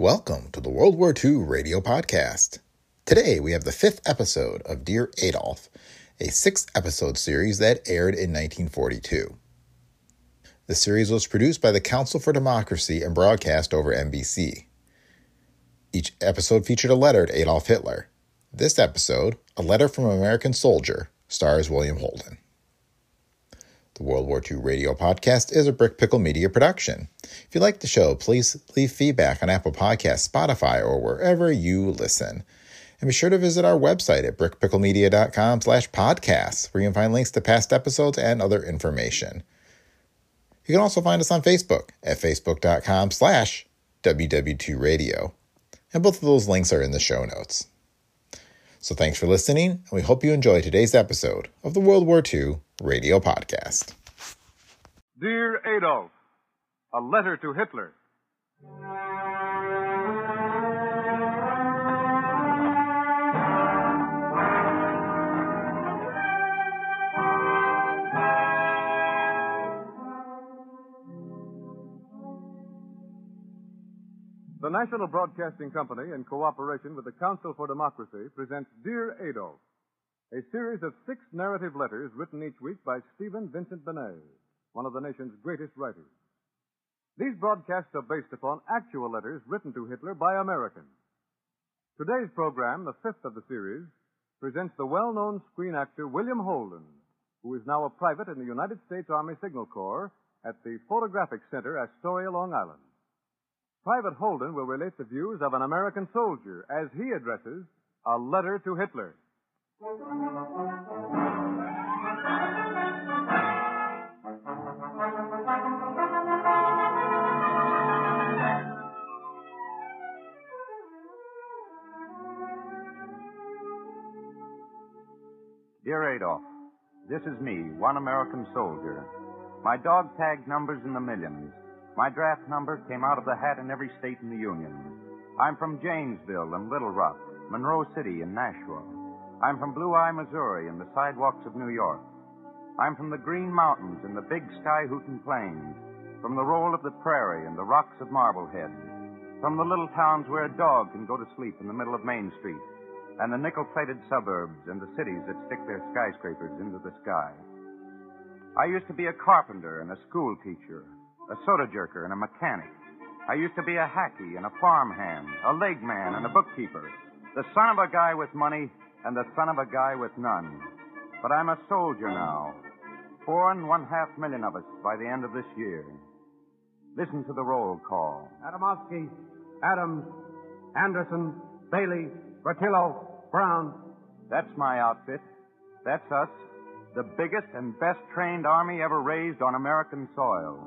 Welcome to the World War II Radio Podcast. Today we have the fifth episode of Dear Adolf, a six episode series that aired in 1942. The series was produced by the Council for Democracy and broadcast over NBC. Each episode featured a letter to Adolf Hitler. This episode, A Letter from an American Soldier, stars William Holden. The World War II Radio Podcast is a Brick Pickle Media production. If you like the show, please leave feedback on Apple Podcasts, Spotify, or wherever you listen. And be sure to visit our website at brickpicklemedia.com slash podcasts, where you can find links to past episodes and other information. You can also find us on Facebook at facebook.com slash WW2Radio. And both of those links are in the show notes. So thanks for listening, and we hope you enjoy today's episode of the World War II Radio Podcast. Dear Adolf, a letter to Hitler. The National Broadcasting Company, in cooperation with the Council for Democracy, presents Dear Adolf, a series of six narrative letters written each week by Stephen Vincent Benet, one of the nation's greatest writers. These broadcasts are based upon actual letters written to Hitler by Americans. Today's program, the fifth of the series, presents the well-known screen actor William Holden, who is now a private in the United States Army Signal Corps at the Photographic Center, Astoria, Long Island. Private Holden will relate the views of an American soldier as he addresses a letter to Hitler. Dear Adolf, this is me, one American soldier. My dog tag number's in the millions. My draft number came out of the hat in every state in the Union. I'm from Janesville and Little Rock, Monroe City and Nashua. I'm from Blue Eye, Missouri and the sidewalks of New York. I'm from the Green Mountains and the big sky hooting plains, from the roll of the prairie and the rocks of Marblehead, from the little towns where a dog can go to sleep in the middle of Main Street, and the nickel plated suburbs and the cities that stick their skyscrapers into the sky. I used to be a carpenter and a school teacher, a soda jerker and a mechanic. I used to be a hacky and a farmhand, a leg man and a bookkeeper, the son of a guy with money and the son of a guy with none. But I'm a soldier now. Four and one half million of us by the end of this year. Listen to the roll call. Adamowski, Adams, Anderson, Bailey, Bertillo, Brown. That's my outfit. That's us. The biggest and best trained army ever raised on American soil.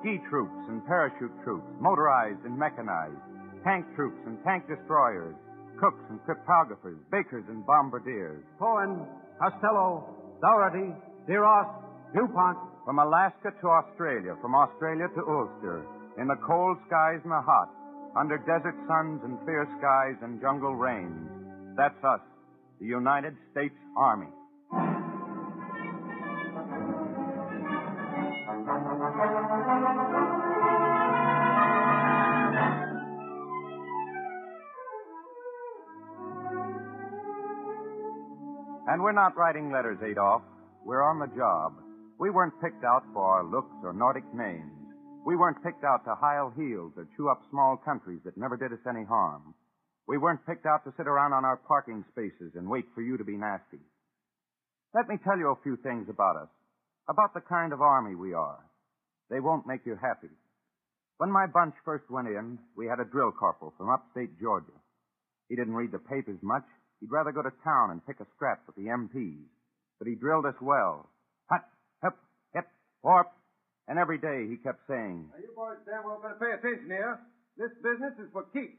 Ski troops and parachute troops, motorized and mechanized. Tank troops and tank destroyers. Cooks and cryptographers, bakers and bombardiers. Cohen, Costello, Dougherty, DeRoss, DuPont. From Alaska to Australia, from Australia to Ulster, in the cold skies and the hot, under desert suns and fierce skies and jungle rains. That's us, the United States Army. And we're not writing letters, Adolf. We're on the job. We weren't picked out for our looks or Nordic names. We weren't picked out to heil heels or chew up small countries that never did us any harm. We weren't picked out to sit around on our parking spaces and wait for you to be nasty. Let me tell you a few things about us, about the kind of army we are. They won't make you happy. When my bunch first went in, we had a drill corporal from upstate Georgia. He didn't read the papers much. He'd rather go to town and pick a scrap with the MPs. But he drilled us well. Hut, hip, hip, warp, And every day he kept saying, Now, you boys damn well better pay attention here. This business is for keeps.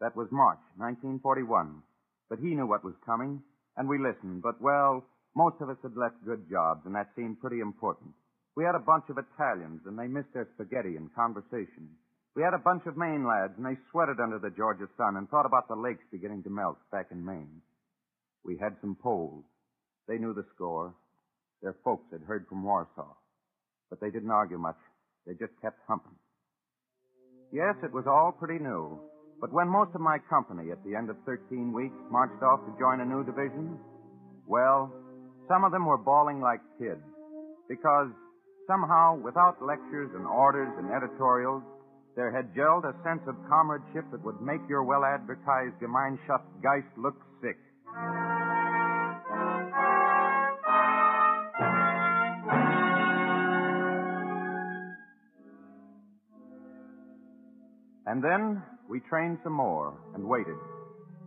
That was March 1941. But he knew what was coming, and we listened. But, well, most of us had left good jobs, and that seemed pretty important. We had a bunch of Italians, and they missed their spaghetti and conversation. We had a bunch of Maine lads, and they sweated under the Georgia sun and thought about the lakes beginning to melt back in Maine. We had some Poles. They knew the score. Their folks had heard from Warsaw. But they didn't argue much. They just kept humping. Yes, it was all pretty new. But when most of my company at the end of 13 weeks marched off to join a new division, well, some of them were bawling like kids. Because somehow, without lectures and orders and editorials, there had gelled a sense of comradeship that would make your well advertised Gemeinschaft Geist look sick. And then we trained some more and waited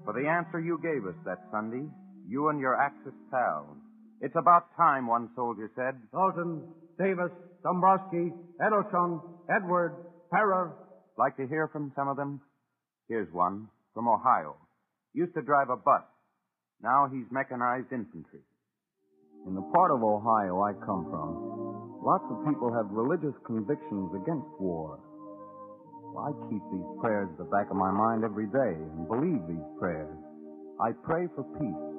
for the answer you gave us that Sunday, you and your Axis pals. It's about time, one soldier said. Dalton, Davis, Dombrowski, Edelson, Edward, Parra. Like to hear from some of them? Here's one from Ohio. Used to drive a bus. Now he's mechanized infantry. In the part of Ohio I come from, lots of people have religious convictions against war. Well, I keep these prayers at the back of my mind every day and believe these prayers. I pray for peace.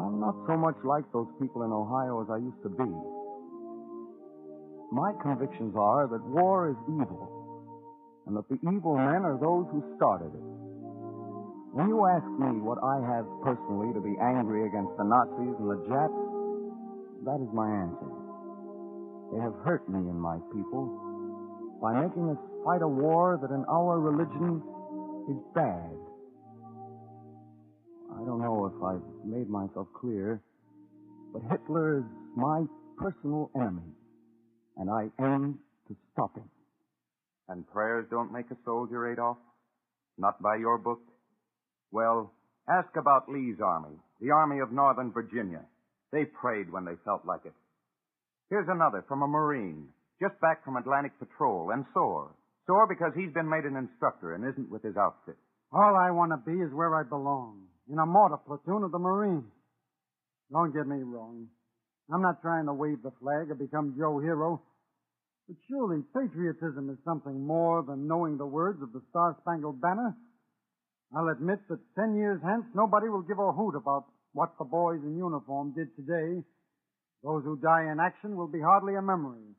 I'm not so much like those people in Ohio as I used to be. My convictions are that war is evil, and that the evil men are those who started it. When you ask me what I have personally to be angry against the Nazis and the Japs, that is my answer. They have hurt me and my people by making us fight a war that in our religion is bad. I don't know if I've made myself clear, but Hitler is my personal enemy, and I aim to stop him. And prayers don't make a soldier, Adolf? Not by your book? Well, ask about Lee's army, the Army of Northern Virginia. They prayed when they felt like it. Here's another from a Marine, just back from Atlantic Patrol, and sore. Sore because he's been made an instructor and isn't with his outfit. All I want to be is where I belong, in a mortar platoon of the Marines. Don't get me wrong. I'm not trying to wave the flag or become Joe Hero. But surely patriotism is something more than knowing the words of the Star Spangled Banner. I'll admit that ten years hence nobody will give a hoot about what the boys in uniform did today. Those who die in action will be hardly a memory.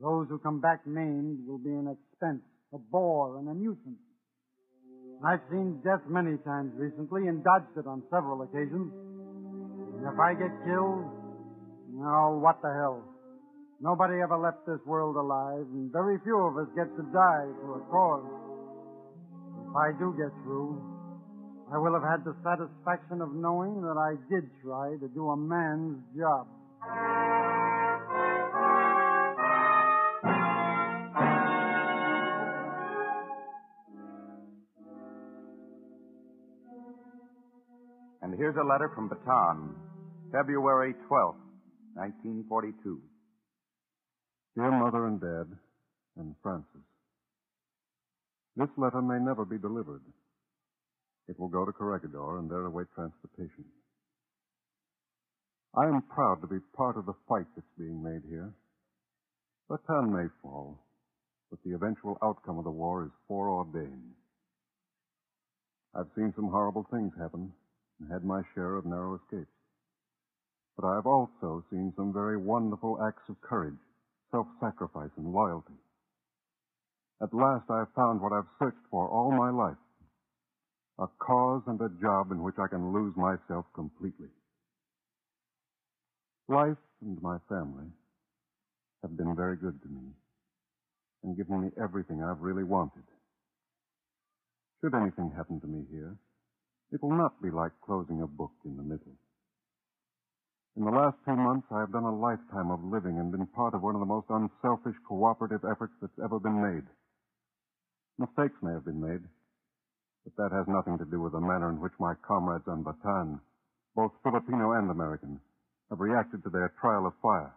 Those who come back maimed will be an expense, a bore, and a nuisance. I've seen death many times recently and dodged it on several occasions. And if I get killed, oh, what the hell? Nobody ever left this world alive, and very few of us get to die for a cause. If I do get through, I will have had the satisfaction of knowing that I did try to do a man's job. Here's a letter from Bataan, February 12th, 1942. Dear Mother and Dad, and Francis, this letter may never be delivered. It will go to Corregidor and there await transportation. I am proud to be part of the fight that's being made here. Bataan may fall, but the eventual outcome of the war is foreordained. I've seen some horrible things happen and had my share of narrow escapes. But I've also seen some very wonderful acts of courage, self-sacrifice, and loyalty. At last I've found what I've searched for all my life. A cause and a job in which I can lose myself completely. Life and my family have been very good to me and given me everything I've really wanted. Should anything happen to me here, it will not be like closing a book in the middle. In the last two months, I have done a lifetime of living and been part of one of the most unselfish cooperative efforts that's ever been made. Mistakes may have been made, but that has nothing to do with the manner in which my comrades on Bataan, both Filipino and American, have reacted to their trial of fire.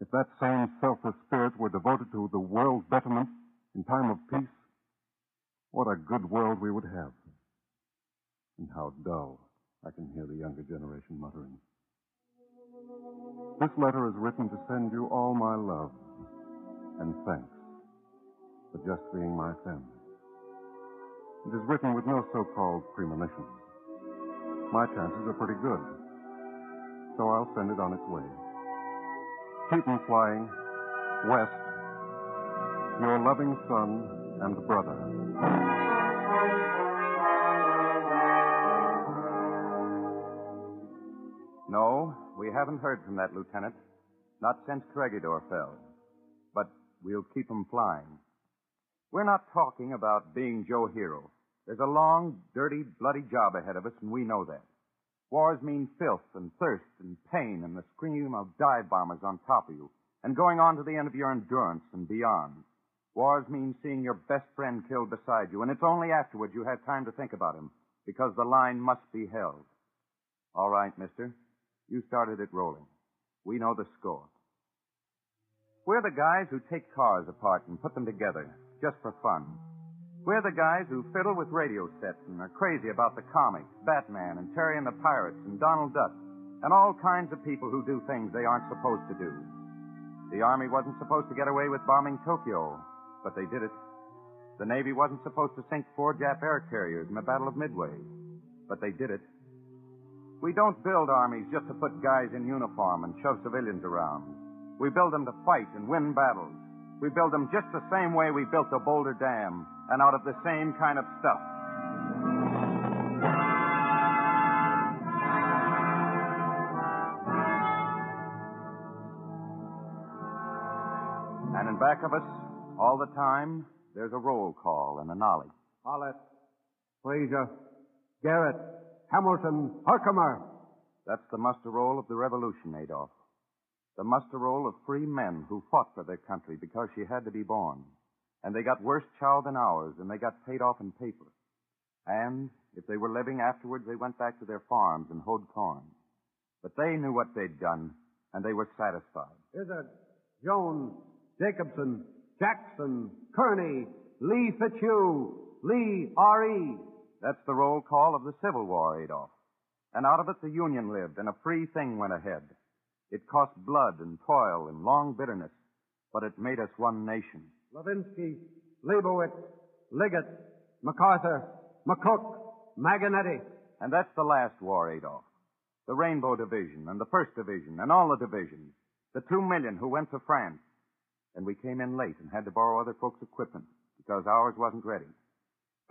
If that same selfless spirit were devoted to the world's betterment in time of peace, what a good world we would have. And how dull, I can hear the younger generation muttering. This letter is written to send you all my love and thanks for just being my family. It is written with no so-called premonition. My chances are pretty good, so I'll send it on its way. Keep 'em flying west. Your loving son and brother. We haven't heard from that lieutenant. Not since Corregidor fell. But we'll keep 'em flying. We're not talking about being Joe Hero. There's a long, dirty, bloody job ahead of us, and we know that. Wars mean filth and thirst and pain and the scream of dive bombers on top of you and going on to the end of your endurance and beyond. Wars mean seeing your best friend killed beside you, and it's only afterwards you have time to think about him because the line must be held. All right, mister. You started it rolling. We know the score. We're the guys who take cars apart and put them together just for fun. We're the guys who fiddle with radio sets and are crazy about the comics, Batman and Terry and the Pirates and Donald Duck and all kinds of people who do things they aren't supposed to do. The Army wasn't supposed to get away with bombing Tokyo, but they did it. The Navy wasn't supposed to sink four Jap air carriers in the Battle of Midway, but they did it. We don't build armies just to put guys in uniform and shove civilians around. We build them to fight and win battles. We build them just the same way we built the Boulder Dam, and out of the same kind of stuff. And in back of us, all the time, there's a roll call and a knowledge. Follett, Fraser, uh, Garrett, Hamilton, Herkimer. That's the muster roll of the revolution, Adolf. The muster roll of free men who fought for their country because she had to be born. And they got worse chow than ours, and they got paid off in paper. And if they were living afterwards, they went back to their farms and hoed corn. But they knew what they'd done, and they were satisfied. Izzard, Jones, Jacobson, Jackson, Kearney, Lee Fitzhugh, Lee R.E. That's the roll call of the Civil War, Adolf. And out of it, the Union lived, and a free thing went ahead. It cost blood and toil and long bitterness, but it made us one nation. Levinsky, Leibowitz, Liggett, MacArthur, McCook, Maganetti. And that's the last war, Adolf. The Rainbow Division and the First Division and all the divisions. The two million who went to France. And we came in late and had to borrow other folks' equipment because ours wasn't ready.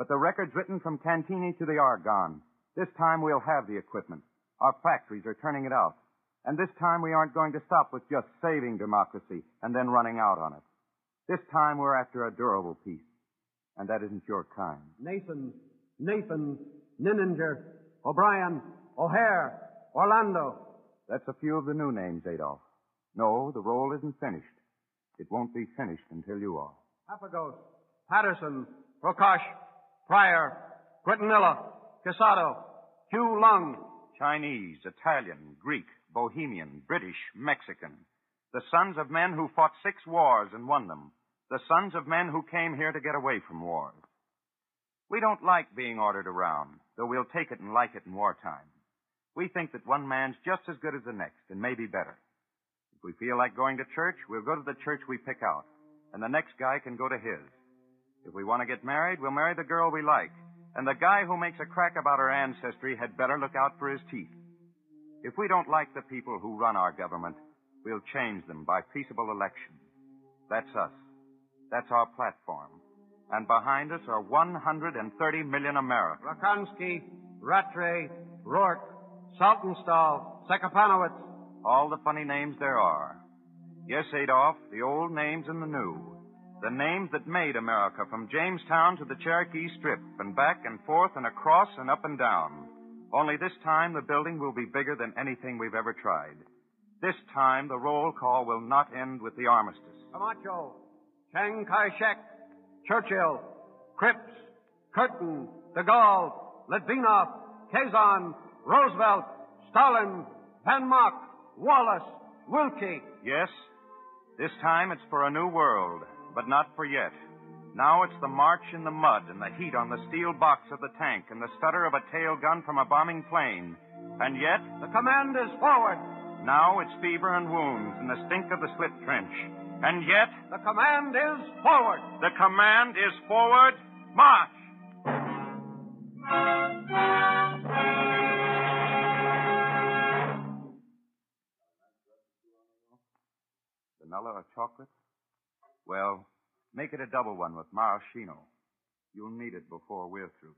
But the record's written from Cantigny to the Argonne. This time we'll have the equipment. Our factories are turning it out. And this time we aren't going to stop with just saving democracy and then running out on it. This time we're after a durable peace. And that isn't your kind. Nathan, Nathan, Nininger, O'Brien, O'Hare, Orlando. That's a few of the new names, Adolf. No, the roll isn't finished. It won't be finished until you are. Papagos, Patterson, Prokosh, Pryor, Quintanilla, Casado, Hugh Lung. Chinese, Italian, Greek, Bohemian, British, Mexican. The sons of men who fought six wars and won them. The sons of men who came here to get away from wars. We don't like being ordered around, though we'll take it and like it in wartime. We think that one man's just as good as the next, and maybe better. If we feel like going to church, we'll go to the church we pick out, and the next guy can go to his. If we want to get married, we'll marry the girl we like, and the guy who makes a crack about our ancestry had better look out for his teeth. If we don't like the people who run our government, we'll change them by peaceable election. That's us. That's our platform. And behind us are 130 million Americans. Rakonski, Rattray, Rourke, Saltonstall, Sekapanowitz. All the funny names there are. Yes, Adolf, the old names and the new. The names that made America from Jamestown to the Cherokee Strip and back and forth and across and up and down. Only this time the building will be bigger than anything we've ever tried. This time the roll call will not end with the armistice. Camacho, Chiang Kai-shek, Churchill, Cripps, Curtin, De Gaulle, Litvinov, Quezon, Roosevelt, Stalin, Van Mook, Wallace, Willkie. Yes, This time it's for a new world, but not for yet. Now it's the march in the mud and the heat on the steel box of the tank and the stutter of a tail gun from a bombing plane. And yet. The command is forward. Now it's fever and wounds and the stink of the slit trench. And yet. The command is forward. The command is forward. March! Vanilla or chocolate? Well, make it a double one with maraschino. You'll need it before we're through.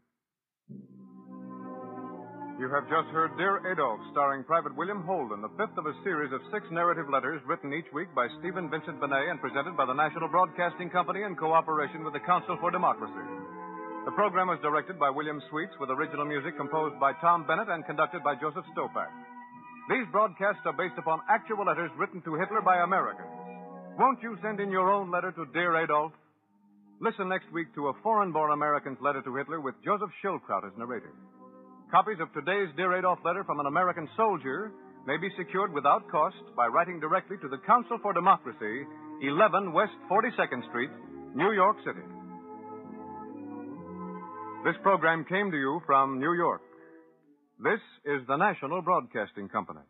You have just heard Dear Adolf, starring Private William Holden, the fifth of a series of six narrative letters written each week by Stephen Vincent Benet and presented by the National Broadcasting Company in cooperation with the Council for Democracy. The program was directed by William Sweets with original music composed by Tom Bennett and conducted by Joseph Stopak. These broadcasts are based upon actual letters written to Hitler by Americans. Won't you send in your own letter to Dear Adolf? Listen next week to a foreign-born American's letter to Hitler with Joseph Schildkraut as narrator. Copies of today's Dear Adolf letter from an American soldier may be secured without cost by writing directly to the Council for Democracy, 11 West 42nd Street, New York City. This program came to you from New York. This is the National Broadcasting Company.